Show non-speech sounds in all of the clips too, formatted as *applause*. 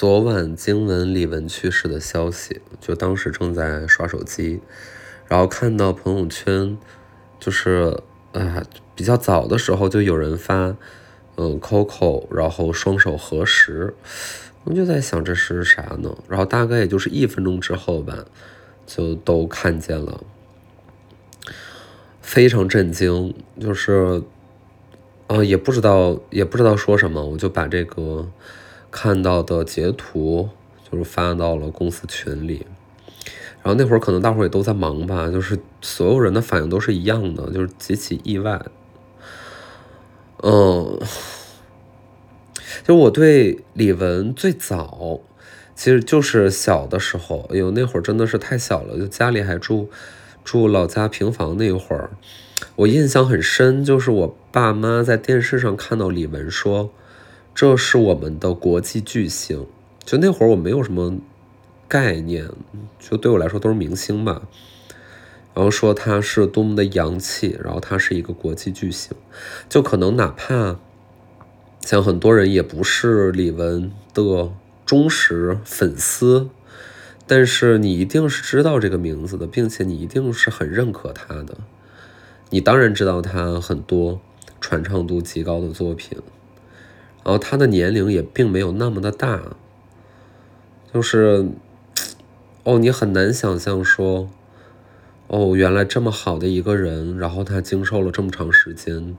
昨晚经闻李玟去世的消息，就当时正在刷手机，然后看到朋友圈，就是啊比较早的时候就有人发，嗯，Coco，然后双手合十，我就在想这是啥呢？然后大概也就是一分钟之后吧，就都看见了，非常震惊，就是，啊也不知道也不知道说什么，我就把这个。看到的截图就是发到了公司群里，然后那会儿可能大伙也都在忙吧，就是所有人的反应都是一样的，就是极其意外。嗯，就我对李玟最早其实就是小的时候，哎呦那会儿真的是太小了，就家里还住住老家平房那会儿，我印象很深，就是我爸妈在电视上看到李玟说。这是我们的国际巨星，就那会儿我没有什么概念，就对我来说都是明星吧。然后说他是多么的洋气，然后他是一个国际巨星，就可能哪怕像很多人也不是李玟的忠实粉丝，但是你一定是知道这个名字的，并且你一定是很认可他的。你当然知道他很多传唱度极高的作品。然后他的年龄也并没有那么的大，就是，*tsk* 哦，你很难想象说，哦，原来这么好的一个人，然后他经受了这么长时间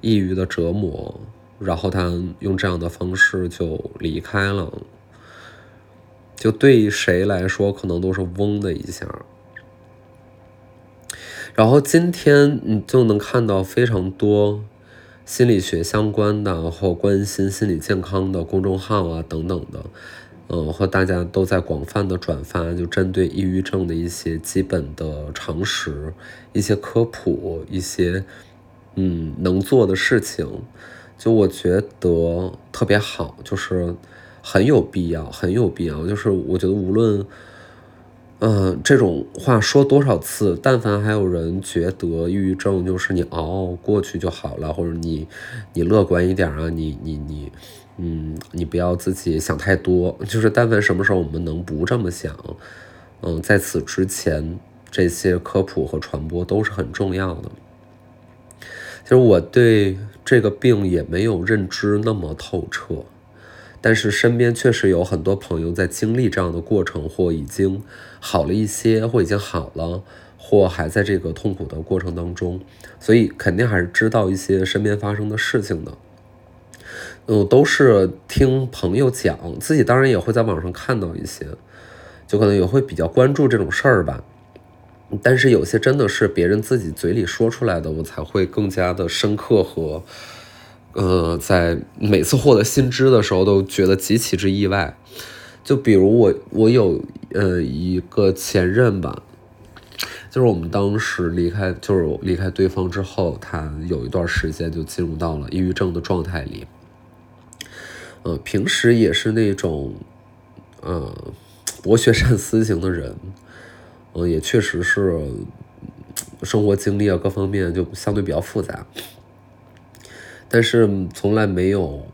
抑郁的折磨，然后他用这样的方式就离开了，就对谁来说可能都是嗡的一下。然后今天你就能看到非常多。心理学相关的或关心心理健康的公众号啊等等的，嗯，和大家都在广泛的转发，就针对抑郁症的一些基本的常识、一些科普、一些嗯能做的事情，就我觉得特别好，就是很有必要，很有必要。就是我觉得无论。嗯，这种话说多少次，但凡还有人觉得抑郁症就是你熬过去就好了，或者你你乐观一点啊，你你你，嗯，你不要自己想太多。就是但凡什么时候我们能不这么想，嗯，在此之前这些科普和传播都是很重要的。其实我对这个病也没有认知那么透彻。但是身边确实有很多朋友在经历这样的过程，或已经好了一些，或已经好了，或还在这个痛苦的过程当中，所以肯定还是知道一些身边发生的事情的。嗯，都是听朋友讲，自己当然也会在网上看到一些，就可能也会比较关注这种事儿吧。但是有些真的是别人自己嘴里说出来的，我才会更加的深刻和。呃，在每次获得新知的时候，都觉得极其之意外。就比如我，我有呃一个前任吧，就是我们当时离开，就是离开对方之后，他有一段时间就进入到了抑郁症的状态里。呃，平时也是那种呃博学善思型的人，嗯，也确实是生活经历啊各方面就相对比较复杂。但是从来没有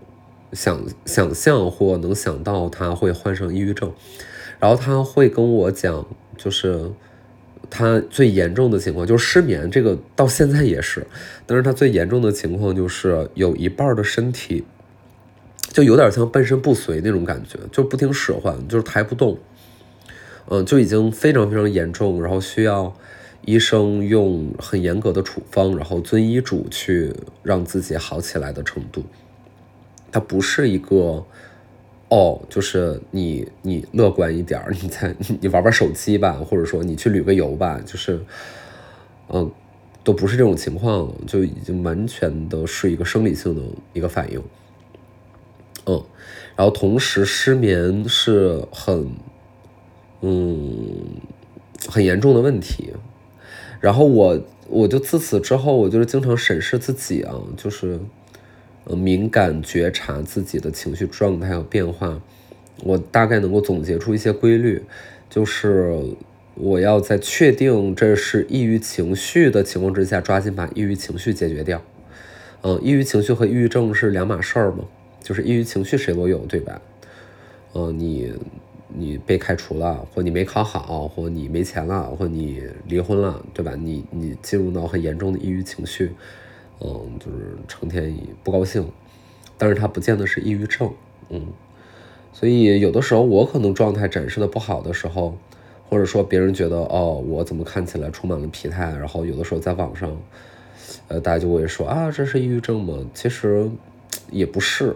想想象或能想到他会患上抑郁症，然后他会跟我讲，就是他最严重的情况就是失眠，这个到现在也是，但是他最严重的情况就是有一半的身体就有点像半身不遂那种感觉，就不听使唤，就是抬不动，嗯，就已经非常非常严重，然后需要。医生用很严格的处方，然后遵医嘱去让自己好起来的程度，它不是一个哦，就是你你乐观一点，你再你玩玩手机吧，或者说你去旅个游吧，就是嗯，都不是这种情况，就已经完全的是一个生理性的一个反应，嗯，然后同时失眠是很嗯很严重的问题。然后我我就自此之后，我就是经常审视自己啊，就是呃敏感觉察自己的情绪状态和变化。我大概能够总结出一些规律，就是我要在确定这是抑郁情绪的情况之下，抓紧把抑郁情绪解决掉。嗯，抑郁情绪和抑郁症是两码事儿嘛，就是抑郁情绪谁都有，对吧？呃，你你被开除了，或你没考好，或你没钱了，或你离婚了，对吧？你你进入到很严重的抑郁情绪，嗯，就是成天不高兴，但是它不见得是抑郁症，嗯。所以有的时候我可能状态展示的不好的时候，或者说别人觉得哦我怎么看起来充满了疲态，然后有的时候在网上，呃大家就会说啊这是抑郁症吗？其实也不是，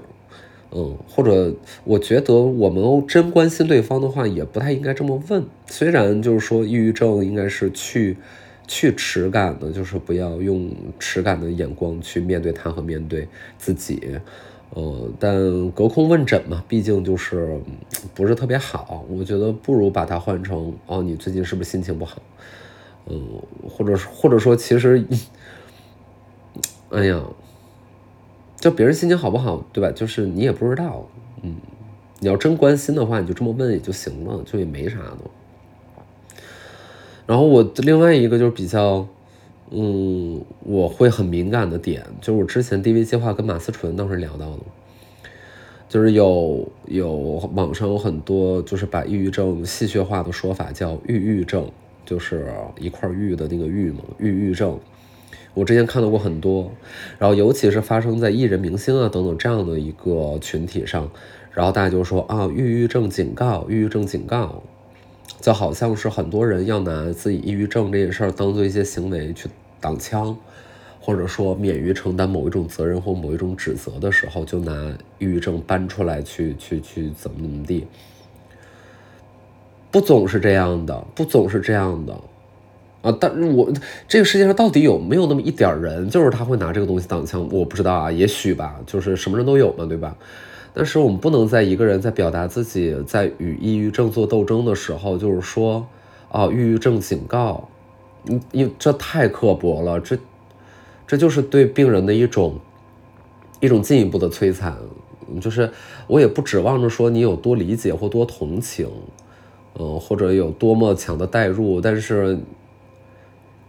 嗯，或者我觉得我们真关心对方的话，也不太应该这么问。虽然就是说抑郁症应该是去去耻感的，就是不要用耻感的眼光去面对他和面对自己。呃，但隔空问诊嘛，毕竟就是不是特别好。我觉得不如把它换成哦，你最近是不是心情不好？嗯，或者或者说，其实，*laughs* 哎呀，就别人心情好不好，对吧？就是你也不知道。嗯，你要真关心的话，你就这么问也就行了，就也没啥的。然后我另外一个就是比较。嗯，我会很敏感的点，就是我之前 DV 计划跟马思纯当时聊到的，就是有有网上有很多就是把抑郁症戏谑化的说法叫郁郁症，就是一块玉的那个玉嘛，郁郁症。我之前看到过很多，然后尤其是发生在艺人明星啊等等这样的一个群体上，然后大家就说啊，抑郁症警告，抑郁症警告。就好像是很多人要拿自己抑郁症这件事儿当做一些行为去挡枪，或者说免于承担某一种责任或某一种指责的时候，就拿抑郁症搬出来去去去怎么怎么地。不总是这样的，不总是这样的啊！但我这个世界上到底有没有那么一点人，就是他会拿这个东西挡枪？我不知道啊，也许吧，就是什么人都有嘛，对吧？但是我们不能在一个人在表达自己在与抑郁症做斗争的时候，就是说，啊，抑郁症警告，嗯，因这太刻薄了，这，这就是对病人的一种，一种进一步的摧残。就是我也不指望着说你有多理解或多同情，嗯，或者有多么强的代入，但是，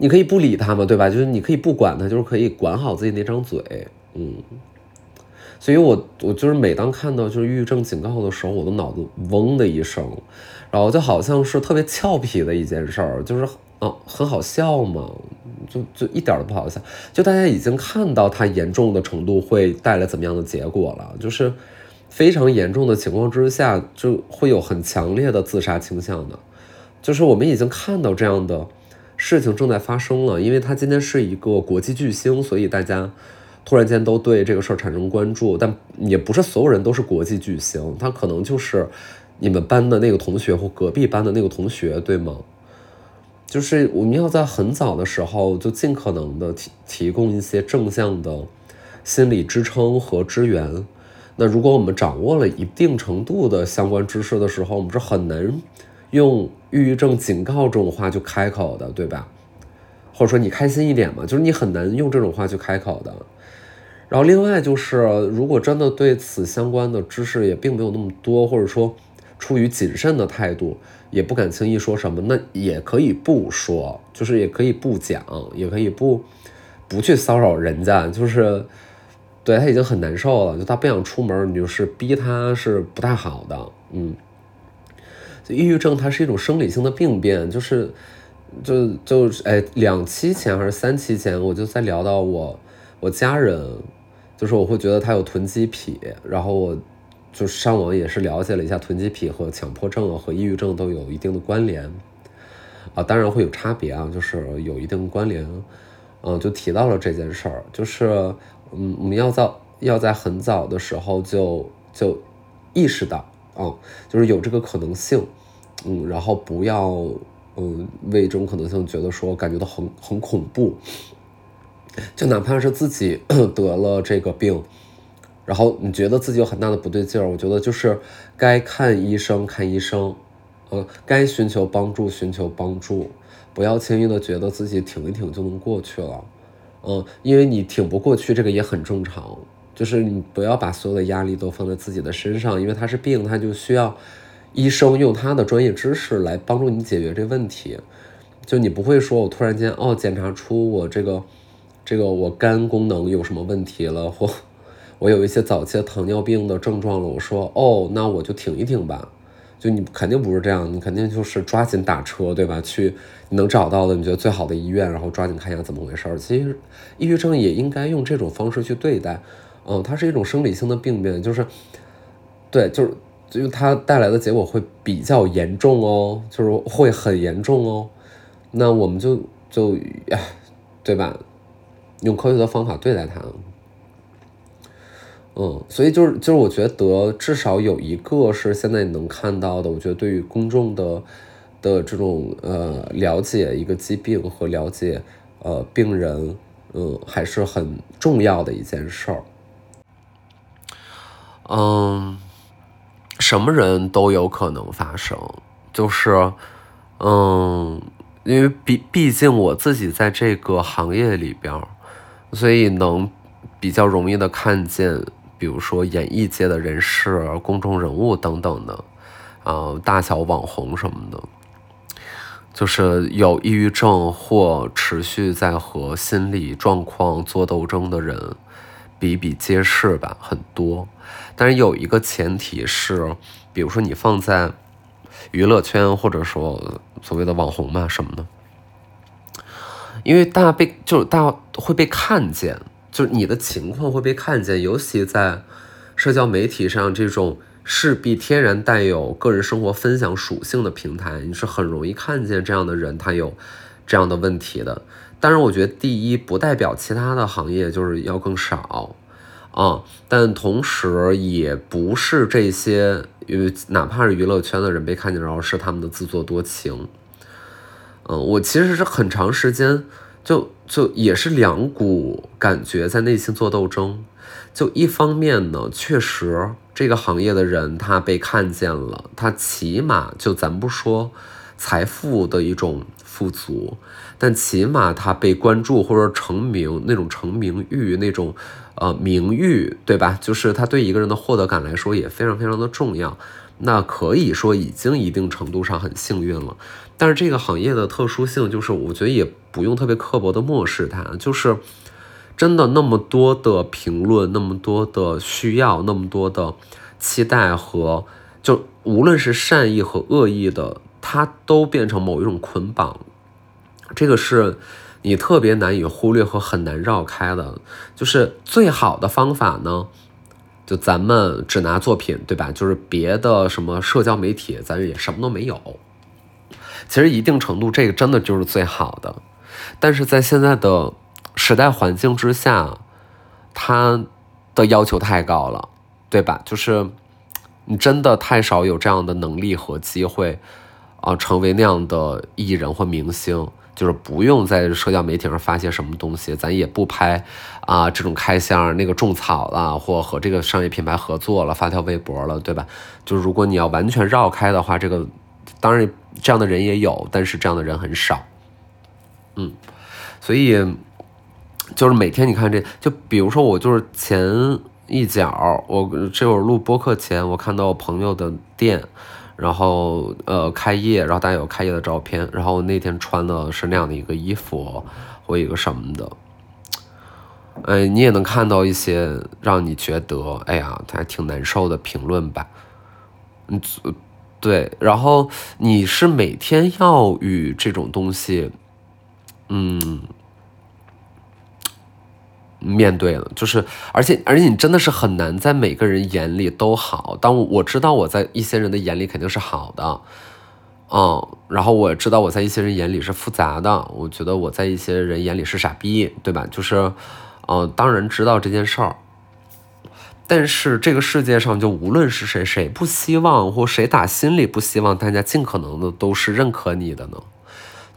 你可以不理他嘛，对吧？就是你可以不管他，就是可以管好自己那张嘴，嗯。所以，我我就是每当看到就是抑郁症警告的时候，我的脑子嗡的一声，然后就好像是特别俏皮的一件事儿，就是啊很好笑嘛，就就一点都不好笑。就大家已经看到它严重的程度会带来怎么样的结果了，就是非常严重的情况之下，就会有很强烈的自杀倾向的，就是我们已经看到这样的事情正在发生了。因为他今天是一个国际巨星，所以大家。突然间都对这个事儿产生关注，但也不是所有人都是国际巨星，他可能就是你们班的那个同学或隔壁班的那个同学，对吗？就是我们要在很早的时候就尽可能的提提供一些正向的心理支撑和支援。那如果我们掌握了一定程度的相关知识的时候，我们是很难用抑郁症警告这种话就开口的，对吧？或者说你开心一点嘛，就是你很难用这种话去开口的。然后另外就是，如果真的对此相关的知识也并没有那么多，或者说出于谨慎的态度，也不敢轻易说什么，那也可以不说，就是也可以不讲，也可以不不去骚扰人家，就是对他已经很难受了，就他不想出门，你就是逼他是不太好的，嗯。抑郁症它是一种生理性的病变，就是就就哎两期前还是三期前，我就在聊到我我家人。就是我会觉得他有囤积癖，然后我就上网也是了解了一下囤积癖和强迫症啊和抑郁症都有一定的关联啊，当然会有差别啊，就是有一定关联，嗯，就提到了这件事儿，就是嗯，我们要在要在很早的时候就就意识到，嗯，就是有这个可能性，嗯，然后不要嗯为这种可能性觉得说感觉到很很恐怖。就哪怕是自己 *clears throat* 得了这个病，然后你觉得自己有很大的不对劲儿，我觉得就是该看医生看医生，呃，该寻求帮助寻求帮助，不要轻易的觉得自己挺一挺就能过去了，嗯，因为你挺不过去，这个也很正常，就是你不要把所有的压力都放在自己的身上，因为他是病，他就需要医生用他的专业知识来帮助你解决这问题，就你不会说我突然间哦检查出我这个。这个我肝功能有什么问题了，或我有一些早期的糖尿病的症状了，我说哦，那我就挺一挺吧。就你肯定不是这样，你肯定就是抓紧打车，对吧？去你能找到的你觉得最好的医院，然后抓紧看一下怎么回事。其实，抑郁症也应该用这种方式去对待。嗯，它是一种生理性的病变，就是，对，就是，就是它带来的结果会比较严重哦，就是会很严重哦。那我们就就，对吧？用科学的方法对待它。嗯，所以就是就是，我觉得至少有一个是现在你能看到的，我觉得对于公众的的这种呃了解一个疾病和了解呃病人，嗯，还是很重要的一件事儿。嗯，什么人都有可能发生，就是嗯，因为毕毕竟我自己在这个行业里边，所以能比较容易的看见。比如说演艺界的人士、公众人物等等的，呃，大小网红什么的，就是有抑郁症或持续在和心理状况做斗争的人比比皆是吧，很多。但是有一个前提是，比如说你放在娱乐圈或者说所谓的网红嘛什么的，因为大家被就是大家会被看见。就是你的情况会被看见，尤其在社交媒体上这种势必天然带有个人生活分享属性的平台，你是很容易看见这样的人他有这样的问题的。当然，我觉得第一不代表其他的行业就是要更少啊，但同时也不是这些，为哪怕是娱乐圈的人被看见，然后是他们的自作多情。嗯，我其实是很长时间。就就也是两股感觉在内心做斗争，就一方面呢，确实这个行业的人他被看见了，他起码就咱不说财富的一种富足，但起码他被关注或者成名那种成名欲那种呃名誉，对吧？就是他对一个人的获得感来说也非常非常的重要。那可以说已经一定程度上很幸运了，但是这个行业的特殊性就是，我觉得也不用特别刻薄的漠视它，就是真的那么多的评论，那么多的需要，那么多的期待和就无论是善意和恶意的，它都变成某一种捆绑，这个是你特别难以忽略和很难绕开的，就是最好的方法呢。就咱们只拿作品，对吧？就是别的什么社交媒体，咱也什么都没有。其实一定程度，这个真的就是最好的。但是在现在的时代环境之下，他的要求太高了，对吧？就是你真的太少有这样的能力和机会啊，成为那样的艺人或明星。就是不用在社交媒体上发些什么东西，咱也不拍啊这种开箱那个种草了，或和这个商业品牌合作了，发条微博了，对吧？就是如果你要完全绕开的话，这个当然这样的人也有，但是这样的人很少。嗯，所以就是每天你看这就比如说我就是前一脚，我这会儿录播客前，我看到我朋友的店。然后呃开业，然后大家有开业的照片，然后那天穿的是那样的一个衣服或一个什么的，哎，你也能看到一些让你觉得哎呀，他还挺难受的评论吧？嗯，对，然后你是每天要与这种东西，嗯。面对了，就是，而且，而且你真的是很难在每个人眼里都好。当我知道我在一些人的眼里肯定是好的，嗯，然后我知道我在一些人眼里是复杂的，我觉得我在一些人眼里是傻逼，对吧？就是，嗯，当然知道这件事儿，但是这个世界上就无论是谁，谁不希望或谁打心里不希望大家尽可能的都是认可你的呢？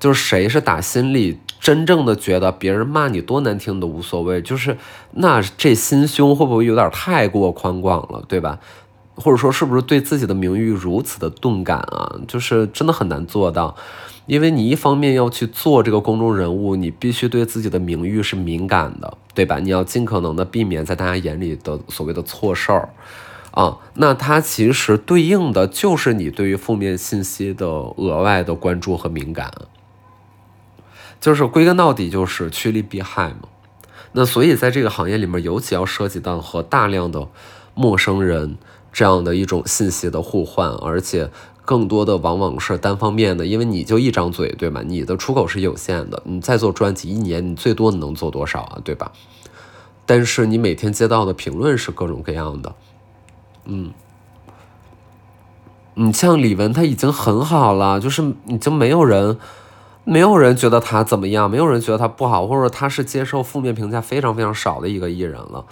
就是谁是打心里真正的觉得别人骂你多难听都无所谓，就是那这心胸会不会有点太过宽广了，对吧？或者说是不是对自己的名誉如此的钝感啊？就是真的很难做到，因为你一方面要去做这个公众人物，你必须对自己的名誉是敏感的，对吧？你要尽可能的避免在大家眼里的所谓的错事儿啊。那它其实对应的就是你对于负面信息的额外的关注和敏感。就是归根到底就是趋利避害嘛，那所以在这个行业里面，尤其要涉及到和大量的陌生人这样的一种信息的互换，而且更多的往往是单方面的，因为你就一张嘴，对吧？你的出口是有限的，你再做专辑，一年你最多能做多少啊，对吧？但是你每天接到的评论是各种各样的，嗯，你像李玟，他已经很好了，就是已经没有人。没有人觉得他怎么样，没有人觉得他不好，或者他是接受负面评价非常非常少的一个艺人了。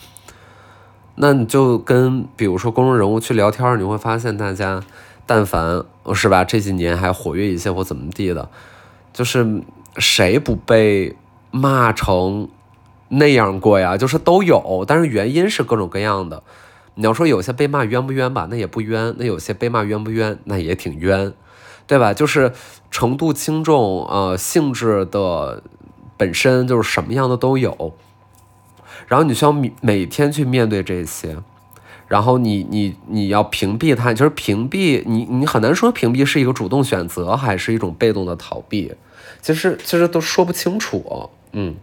那你就跟比如说公众人物去聊天，你会发现大家，但凡是吧，这几年还活跃一些或怎么地的，就是谁不被骂成那样过呀？就是都有，但是原因是各种各样的。你要说有些被骂冤不冤吧，那也不冤；那有些被骂冤不冤，那也挺冤。对吧？就是程度轻重，呃，性质的本身就是什么样的都有。然后你需要每每天去面对这些，然后你你你要屏蔽它，就是屏蔽你你很难说屏蔽是一个主动选择还是一种被动的逃避，其实其实都说不清楚。嗯，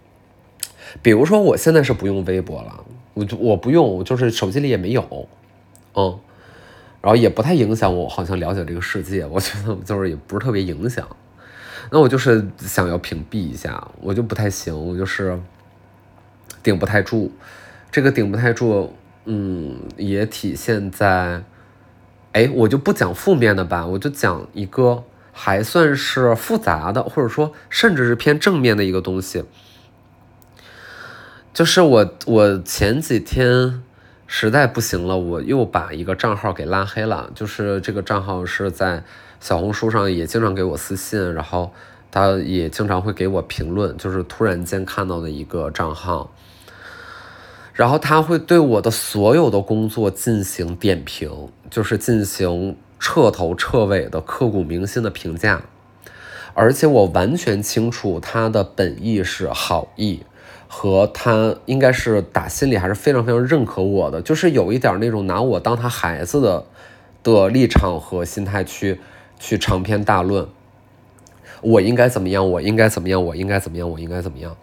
比如说我现在是不用微博了，我就我不用，就是手机里也没有，嗯。然后也不太影响我，好像了解这个世界，*laughs* 我觉得就是也不是特别影响。那我就是想要屏蔽一下，我就不太行，我就是顶不太住。这个顶不太住，嗯，也体现在，哎，我就不讲负面的吧，我就讲一个还算是复杂的，或者说甚至是偏正面的一个东西，就是我我前几天。实在不行了，我又把一个账号给拉黑了。就是这个账号是在小红书上也经常给我私信，然后他也经常会给我评论，就是突然间看到的一个账号。然后他会对我的所有的工作进行点评，就是进行彻头彻尾的刻骨铭心的评价，而且我完全清楚他的本意是好意。和他应该是打心里还是非常非常认可我的，就是有一点那种拿我当他孩子的的立场和心态去去长篇大论，我应该怎么样，我应该怎么样，我应该怎么样，我应该怎么样，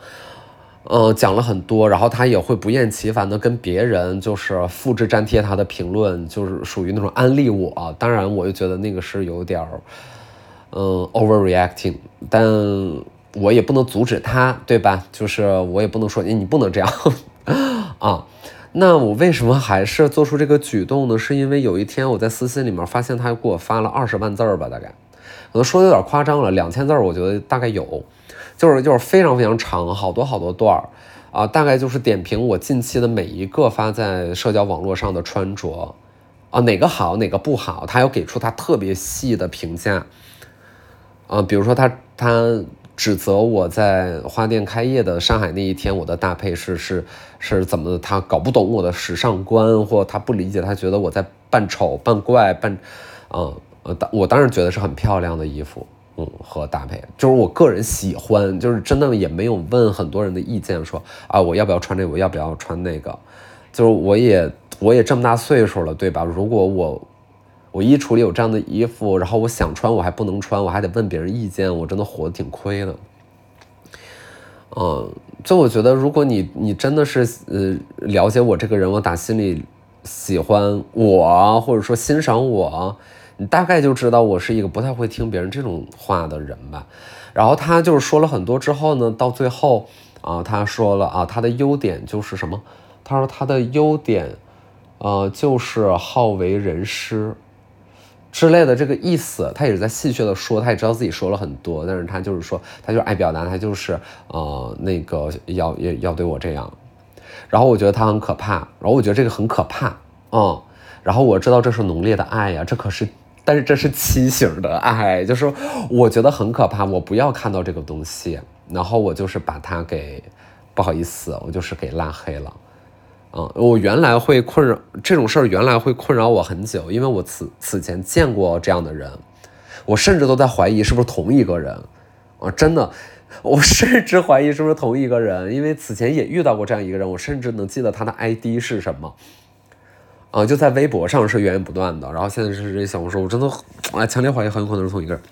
嗯，讲了很多，然后他也会不厌其烦的跟别人就是复制粘贴他的评论，就是属于那种安利我，当然我就觉得那个是有点儿嗯 overreacting，但。我也不能阻止他，对吧？就是我也不能说你你不能这样 *laughs* 啊。那我为什么还是做出这个举动呢？是因为有一天我在私信里面发现他给我发了二十万字儿吧，大概可能说的有点夸张了，两千字儿我觉得大概有，就是就是非常非常长，好多好多段儿啊，大概就是点评我近期的每一个发在社交网络上的穿着啊，哪个好哪个不好，他要给出他特别细的评价啊，比如说他他。指责我在花店开业的上海那一天，我的搭配是是是怎么？他搞不懂我的时尚观，或他不理解，他觉得我在扮丑、扮怪、扮……嗯呃，当我当然觉得是很漂亮的衣服，嗯，和搭配，就是我个人喜欢，就是真的也没有问很多人的意见，说啊我要不要穿这个，我要不要穿那个，就是我也我也这么大岁数了，对吧？如果我。我衣橱里有这样的衣服，然后我想穿我还不能穿，我还得问别人意见，我真的活得挺亏的。嗯，就我觉得，如果你你真的是呃了解我这个人，我打心里喜欢我，或者说欣赏我，你大概就知道我是一个不太会听别人这种话的人吧。然后他就是说了很多之后呢，到最后啊，他说了啊，他的优点就是什么？他说他的优点，呃，就是好为人师。之类的这个意思，他也是在戏谑的说，他也知道自己说了很多，但是他就是说，他就爱表达，他就是呃那个要要要对我这样，然后我觉得他很可怕，然后我觉得这个很可怕，嗯，然后我知道这是浓烈的爱呀，这可是，但是这是畸形的爱，就是我觉得很可怕，我不要看到这个东西，然后我就是把他给不好意思，我就是给拉黑了。嗯，我原来会困扰这种事儿，原来会困扰我很久，因为我此此前见过这样的人，我甚至都在怀疑是不是同一个人，啊，真的，我甚至怀疑是不是同一个人，因为此前也遇到过这样一个人，我甚至能记得他的 ID 是什么，啊，就在微博上是源源不断的，然后现在是这小红书，我真的啊强烈怀疑很有可能是同一个人，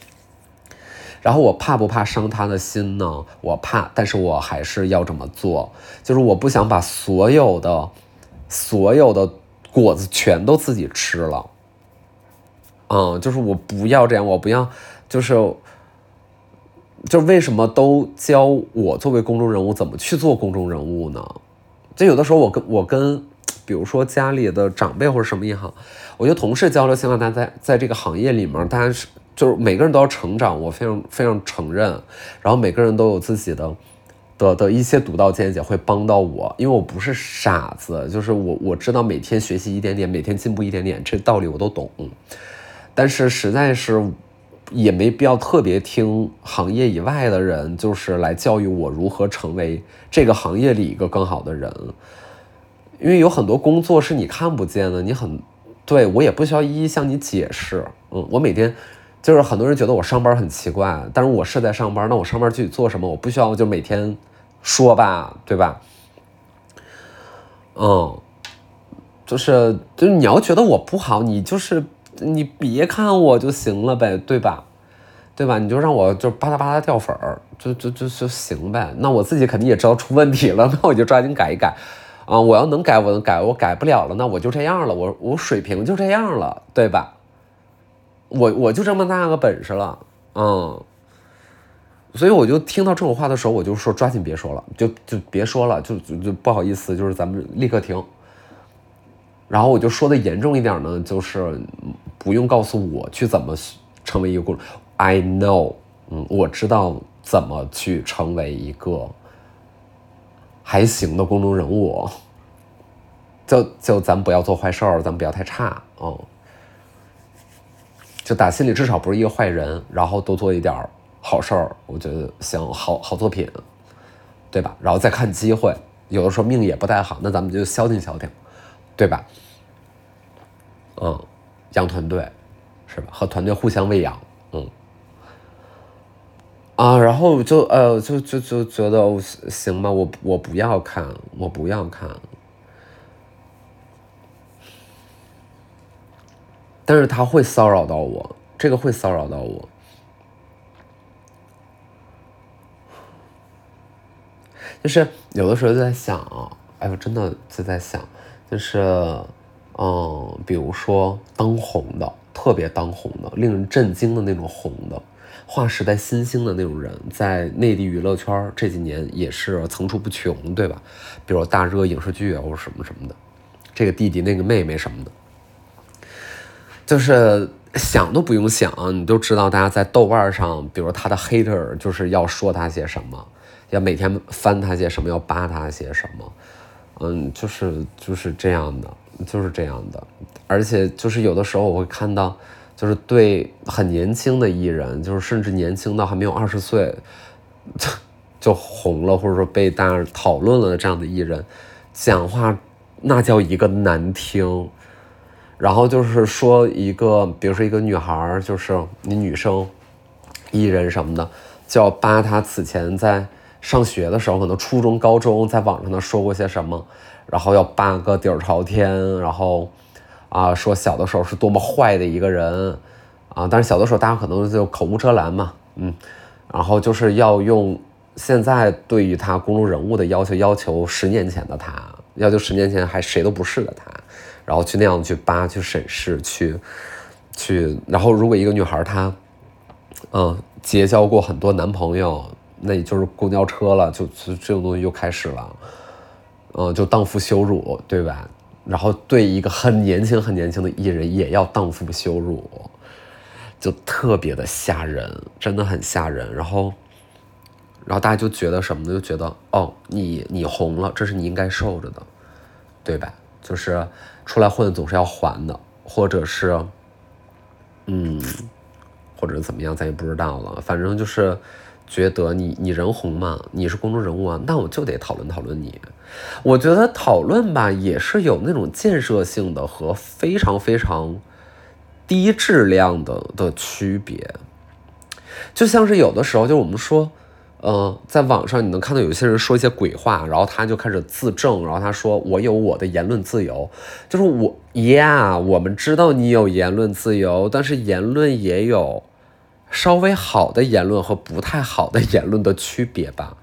然后我怕不怕伤他的心呢？我怕，但是我还是要这么做。就是我不想把所有的、所有的果子全都自己吃了。嗯，就是我不要这样，我不要，就是，就为什么都教我作为公众人物怎么去做公众人物呢？就有的时候我跟我跟，比如说家里的长辈或者什么也好，我觉得同事交流，希望大家在在这个行业里面，大家是就是每个人都要成长，我非常非常承认。然后每个人都有自己的的的一些独到见解，会帮到我，因为我不是傻子，就是我我知道每天学习一点点，每天进步一点点，这道理我都懂。但是实在是也没必要特别听行业以外的人，就是来教育我如何成为这个行业里一个更好的人。因为有很多工作是你看不见的，你很对我也不需要一一向你解释。嗯，我每天就是很多人觉得我上班很奇怪，但是我是在上班，那我上班具体做什么？我不需要就每天说吧，对吧？嗯，就是就是你要觉得我不好，你就是。你别看我就行了呗，对吧？对吧？你就让我就吧嗒吧嗒掉粉儿，就就就就行呗。那我自己肯定也知道出问题了，*laughs* 那我就抓紧改一改啊！我要能改，我能改；我改不了了，那我就这样了。我我水平就这样了，对吧？我我就这么大个本事了，嗯。所以我就听到这种话的时候，我就说抓紧别说了，就就别说了，就就不好意思，就是咱们立刻停。然后我就说的严重一点呢，就是不用告诉我去怎么成为一个公众，I know，嗯，我知道怎么去成为一个还行的公众人物。就就咱不要做坏事儿，咱不要太差，嗯，就打心里至少不是一个坏人，然后多做一点好事儿，我觉得行，好好作品，对吧？然后再看机会，有的时候命也不太好，那咱们就消停消停。对吧？嗯，养团队是吧？和团队互相喂养，嗯啊，然后就呃，就就就觉得行吧，我我不要看，我不要看。但是他会骚扰到我，这个会骚扰到我。就是有的时候就在想啊，哎，我真的就在想。就是，嗯，比如说当红的，特别当红的，令人震惊的那种红的，划时代新星的那种人，在内地娱乐圈这几年也是层出不穷，对吧？比如大热影视剧啊，或者什么什么的，这个弟弟那个妹妹什么的，就是想都不用想，你都知道大家在豆瓣上，比如他的 hater 就是要说他些什么，要每天翻他些什么，要扒他些什么。嗯，就是就是这样的，就是这样的，而且就是有的时候我会看到，就是对很年轻的艺人，就是甚至年轻到还没有二十岁，*laughs* 就红了，或者说被大家讨论了的这样的艺人，讲话那叫一个难听，然后就是说一个，比如说一个女孩，就是你女生艺人什么的，就要扒她此前在。上学的时候，可能初中、高中在网上呢说过些什么，然后要扒个底儿朝天，然后啊说小的时候是多么坏的一个人啊，但是小的时候大家可能就口无遮拦嘛，嗯，然后就是要用现在对于他公众人物的要求，要求十年前的他，要求十年前还谁都不是的他，然后去那样去扒、去审视、去去，然后如果一个女孩她嗯结交过很多男朋友。那也就是公交车了，就就这种东西又开始了，嗯，就荡妇羞辱，对吧？然后对一个很年轻、很年轻的艺人也要荡妇羞辱，就特别的吓人，真的很吓人。然后，然后大家就觉得什么呢？就觉得哦，你你红了，这是你应该受着的，对吧？就是出来混总是要还的，或者是，嗯，或者怎么样，咱也不知道了。反正就是。觉得你你人红嘛，你是公众人物啊，那我就得讨论讨论你。我觉得讨论吧，也是有那种建设性的和非常非常低质量的的区别。就像是有的时候，就我们说，呃，在网上你能看到有些人说一些鬼话，然后他就开始自证，然后他说我有我的言论自由，就是我，Yeah，我们知道你有言论自由，但是言论也有。稍微好的言论和不太好的言论的区别吧。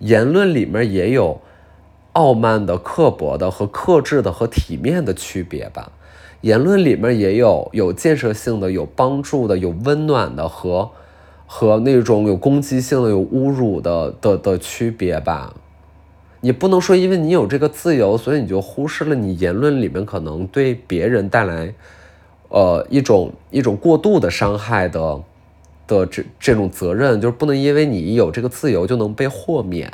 言论里面也有傲慢的、刻薄的和克制的和体面的区别吧。言论里面也有有建设性的、有帮助的、有温暖的和和那种有攻击性的、有侮辱的的的区别吧。你不能说因为你有这个自由，所以你就忽视了你言论里面可能对别人带来呃一种一种过度的伤害的的这这种责任，就是不能因为你有这个自由就能被豁免。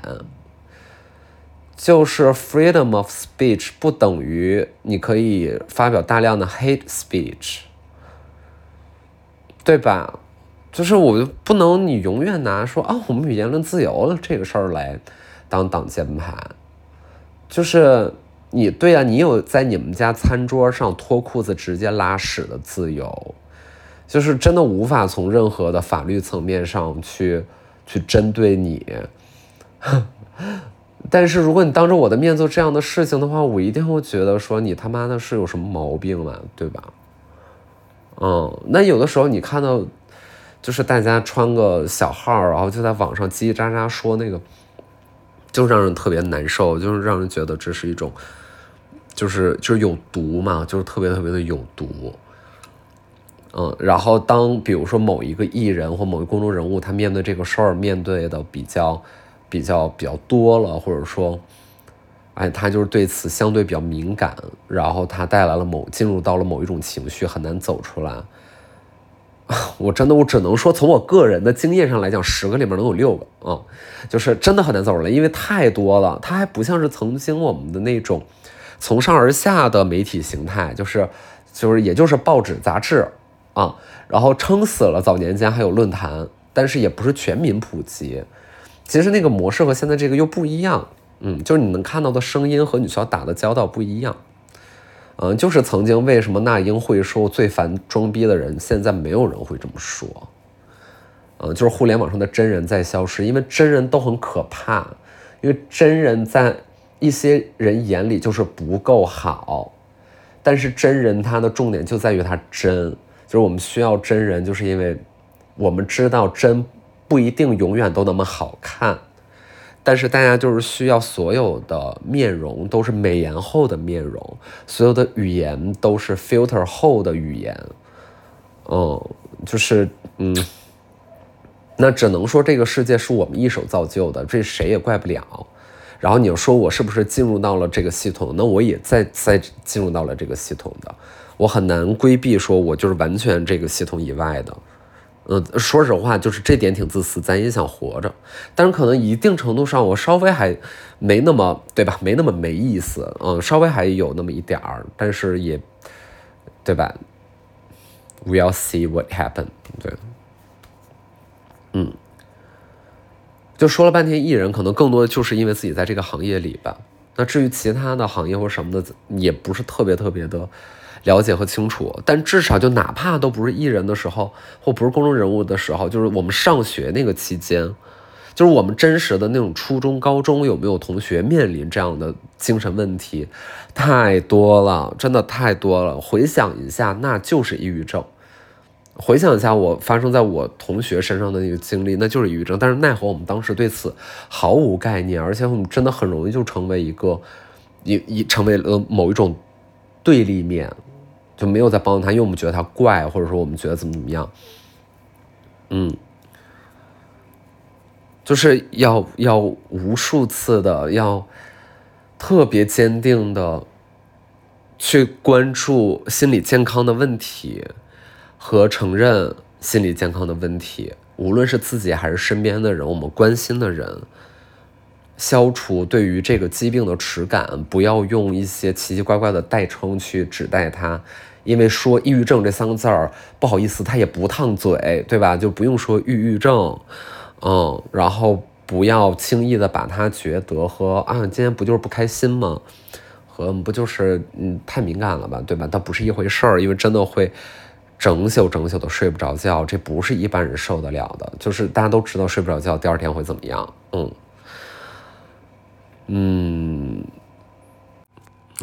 就是 freedom of speech 不等于你可以发表大量的 hate speech，对吧？就是我不能你永远拿说啊，我们有言论自由了这个事儿来当挡箭牌。就是你对啊，你有在你们家餐桌上脱裤子直接拉屎的自由，就是真的无法从任何的法律层面上去去针对你。*laughs* 但是如果你当着我的面做这样的事情的话，我一定会觉得说你他妈的是有什么毛病了，对吧？嗯，那有的时候你看到，就是大家穿个小号，然后就在网上叽叽喳喳说那个，就让人特别难受，就是让人觉得这是一种，就是就是有毒嘛，就是特别特别的有毒。嗯，然后当比如说某一个艺人或某一个公众人物，他面对这个事儿，面对的比较。比较比较多了，或者说，哎，他就是对此相对比较敏感，然后他带来了某进入到了某一种情绪，很难走出来。*laughs* 我真的，我只能说，从我个人的经验上来讲，十个里面能有六个啊，就是真的很难走出来，因为太多了。它还不像是曾经我们的那种从上而下的媒体形态，就是就是也就是报纸杂志啊，然后撑死了早年间还有论坛，但是也不是全民普及。其实那个模式和现在这个又不一样，嗯，就是你能看到的声音和你需要打的交道不一样，嗯，就是曾经为什么那英会说最烦装逼的人，现在没有人会这么说，嗯，就是互联网上的真人在消失，因为真人都很可怕，因为真人在一些人眼里就是不够好，但是真人他的重点就在于他真，就是我们需要真人，就是因为我们知道真。不一定永远都那么好看，但是大家就是需要所有的面容都是美颜后的面容，所有的语言都是 filter 后的语言，嗯，就是嗯，那只能说这个世界是我们一手造就的，这谁也怪不了。然后你又说我是不是进入到了这个系统？那我也在在进入到了这个系统的，我很难规避说我就是完全这个系统以外的。嗯，说实话，就是这点挺自私，咱也想活着，但是可能一定程度上，我稍微还没那么，对吧？没那么没意思，嗯，稍微还有那么一点儿，但是也，对吧？We'll see what happen。对，嗯，就说了半天艺人，可能更多的就是因为自己在这个行业里吧。那至于其他的行业或什么的，也不是特别特别的。了解和清楚，但至少就哪怕都不是艺人的时候，或不是公众人物的时候，就是我们上学那个期间，就是我们真实的那种初中、高中有没有同学面临这样的精神问题，太多了，真的太多了。回想一下，那就是抑郁症。回想一下我发生在我同学身上的那个经历，那就是抑郁症。但是奈何我们当时对此毫无概念，而且我们真的很容易就成为一个，一一成为了某一种对立面。就没有在帮他，因为我们觉得他怪，或者说我们觉得怎么怎么样，嗯，就是要要无数次的要特别坚定的去关注心理健康的问题和承认心理健康的问题，无论是自己还是身边的人，我们关心的人。消除对于这个疾病的耻感，不要用一些奇奇怪怪的代称去指代它，因为说抑郁症这三个字儿，不好意思，它也不烫嘴，对吧？就不用说抑郁症，嗯，然后不要轻易的把它觉得和啊，今天不就是不开心吗？和不就是嗯太敏感了吧，对吧？它不是一回事儿，因为真的会整宿整宿的睡不着觉，这不是一般人受得了的。就是大家都知道睡不着觉，第二天会怎么样？嗯。嗯，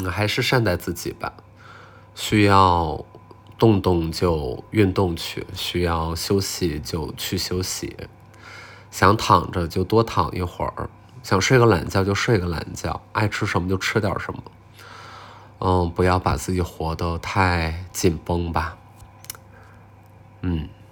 还是善待自己吧。需要动动就运动去，需要休息就去休息，想躺着就多躺一会儿，想睡个懒觉就睡个懒觉，爱吃什么就吃点什么。嗯，不要把自己活得太紧绷吧。嗯。